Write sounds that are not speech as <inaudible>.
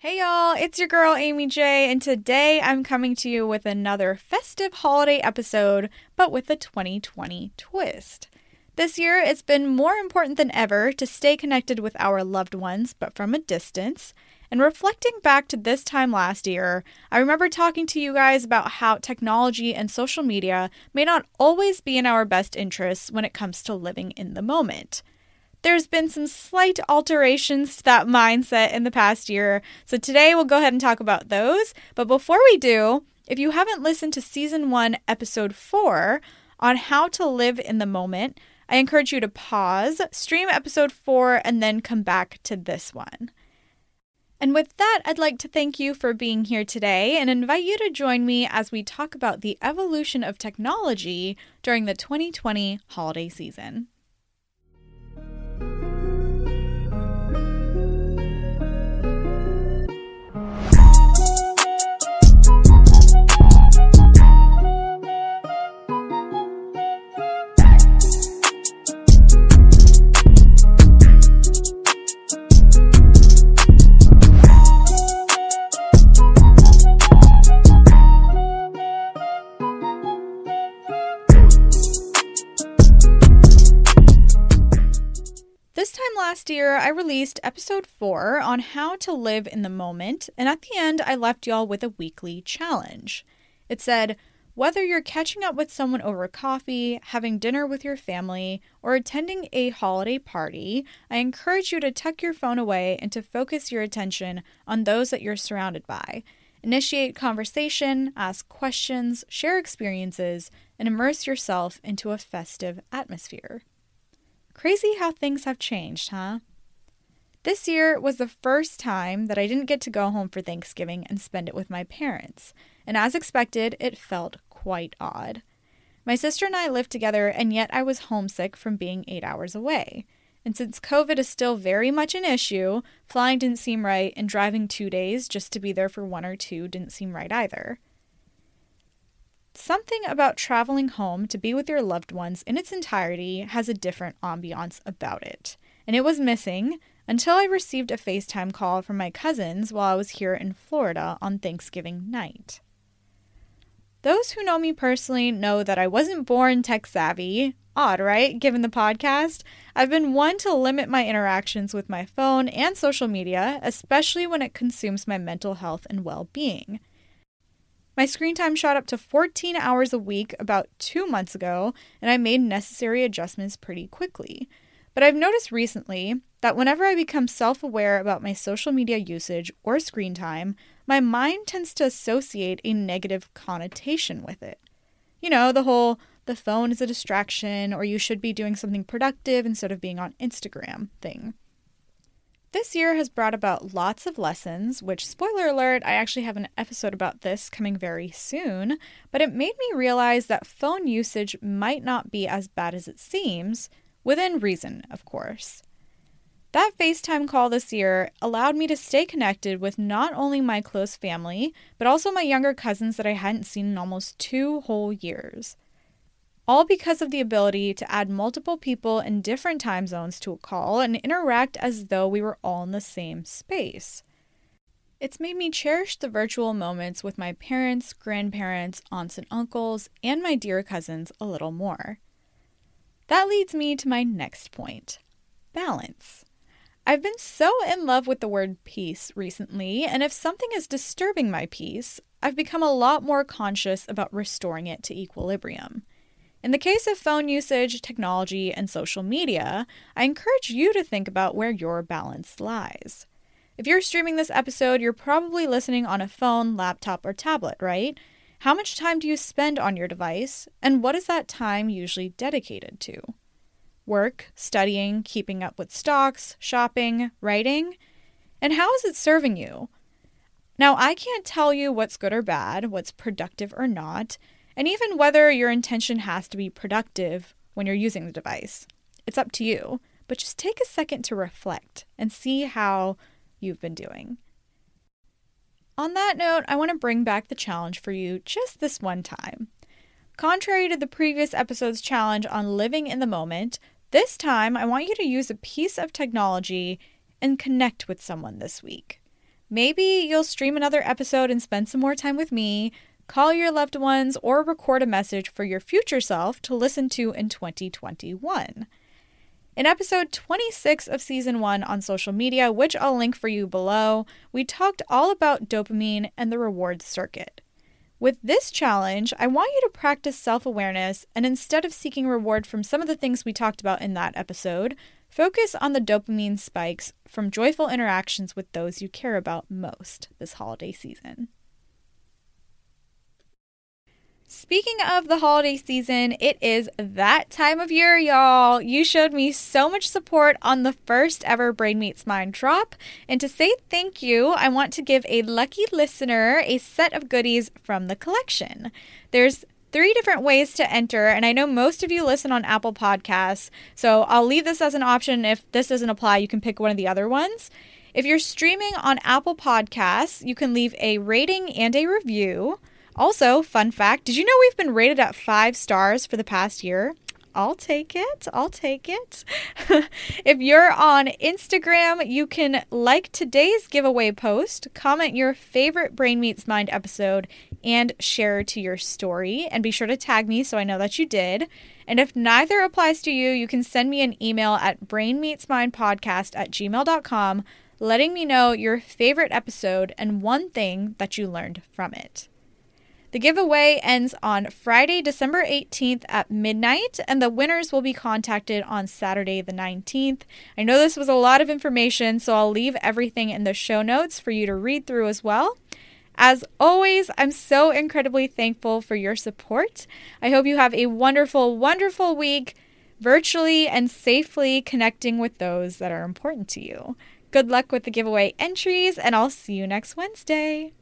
Hey y'all, it's your girl Amy J, and today I'm coming to you with another festive holiday episode, but with a 2020 twist. This year, it's been more important than ever to stay connected with our loved ones, but from a distance. And reflecting back to this time last year, I remember talking to you guys about how technology and social media may not always be in our best interests when it comes to living in the moment. There's been some slight alterations to that mindset in the past year, so today we'll go ahead and talk about those. But before we do, if you haven't listened to season one, episode four on how to live in the moment, I encourage you to pause, stream episode four, and then come back to this one. And with that, I'd like to thank you for being here today and invite you to join me as we talk about the evolution of technology during the 2020 holiday season. Last year, I released episode 4 on how to live in the moment, and at the end, I left y'all with a weekly challenge. It said, whether you're catching up with someone over coffee, having dinner with your family, or attending a holiday party, I encourage you to tuck your phone away and to focus your attention on those that you're surrounded by. Initiate conversation, ask questions, share experiences, and immerse yourself into a festive atmosphere. Crazy how things have changed, huh? This year was the first time that I didn't get to go home for Thanksgiving and spend it with my parents, and as expected, it felt quite odd. My sister and I lived together, and yet I was homesick from being eight hours away. And since COVID is still very much an issue, flying didn't seem right, and driving two days just to be there for one or two didn't seem right either. Something about traveling home to be with your loved ones in its entirety has a different ambiance about it. And it was missing until I received a FaceTime call from my cousins while I was here in Florida on Thanksgiving night. Those who know me personally know that I wasn't born tech savvy. Odd, right? Given the podcast, I've been one to limit my interactions with my phone and social media, especially when it consumes my mental health and well being. My screen time shot up to 14 hours a week about two months ago, and I made necessary adjustments pretty quickly. But I've noticed recently that whenever I become self aware about my social media usage or screen time, my mind tends to associate a negative connotation with it. You know, the whole the phone is a distraction or you should be doing something productive instead of being on Instagram thing. This year has brought about lots of lessons, which, spoiler alert, I actually have an episode about this coming very soon, but it made me realize that phone usage might not be as bad as it seems, within reason, of course. That FaceTime call this year allowed me to stay connected with not only my close family, but also my younger cousins that I hadn't seen in almost two whole years all because of the ability to add multiple people in different time zones to a call and interact as though we were all in the same space. It's made me cherish the virtual moments with my parents, grandparents, aunts, and uncles, and my dear cousins a little more. That leads me to my next point balance. I've been so in love with the word peace recently, and if something is disturbing my peace, I've become a lot more conscious about restoring it to equilibrium. In the case of phone usage, technology, and social media, I encourage you to think about where your balance lies. If you're streaming this episode, you're probably listening on a phone, laptop, or tablet, right? How much time do you spend on your device, and what is that time usually dedicated to? Work, studying, keeping up with stocks, shopping, writing? And how is it serving you? Now, I can't tell you what's good or bad, what's productive or not, and even whether your intention has to be productive when you're using the device. It's up to you, but just take a second to reflect and see how you've been doing. On that note, I want to bring back the challenge for you just this one time. Contrary to the previous episode's challenge on living in the moment, this time I want you to use a piece of technology and connect with someone this week. Maybe you'll stream another episode and spend some more time with me, call your loved ones, or record a message for your future self to listen to in 2021. In episode 26 of season 1 on social media, which I'll link for you below, we talked all about dopamine and the reward circuit. With this challenge, I want you to practice self awareness and instead of seeking reward from some of the things we talked about in that episode, focus on the dopamine spikes from joyful interactions with those you care about most this holiday season. Speaking of the holiday season, it is that time of year, y'all. You showed me so much support on the first ever Brain Meets Mind drop. And to say thank you, I want to give a lucky listener a set of goodies from the collection. There's three different ways to enter, and I know most of you listen on Apple Podcasts, so I'll leave this as an option. If this doesn't apply, you can pick one of the other ones. If you're streaming on Apple Podcasts, you can leave a rating and a review. Also, fun fact did you know we've been rated at five stars for the past year? I'll take it. I'll take it. <laughs> if you're on Instagram, you can like today's giveaway post, comment your favorite Brain Meets Mind episode, and share to your story. And be sure to tag me so I know that you did. And if neither applies to you, you can send me an email at brainmeetsmindpodcast at gmail.com letting me know your favorite episode and one thing that you learned from it. The giveaway ends on Friday, December 18th at midnight, and the winners will be contacted on Saturday, the 19th. I know this was a lot of information, so I'll leave everything in the show notes for you to read through as well. As always, I'm so incredibly thankful for your support. I hope you have a wonderful, wonderful week virtually and safely connecting with those that are important to you. Good luck with the giveaway entries, and I'll see you next Wednesday.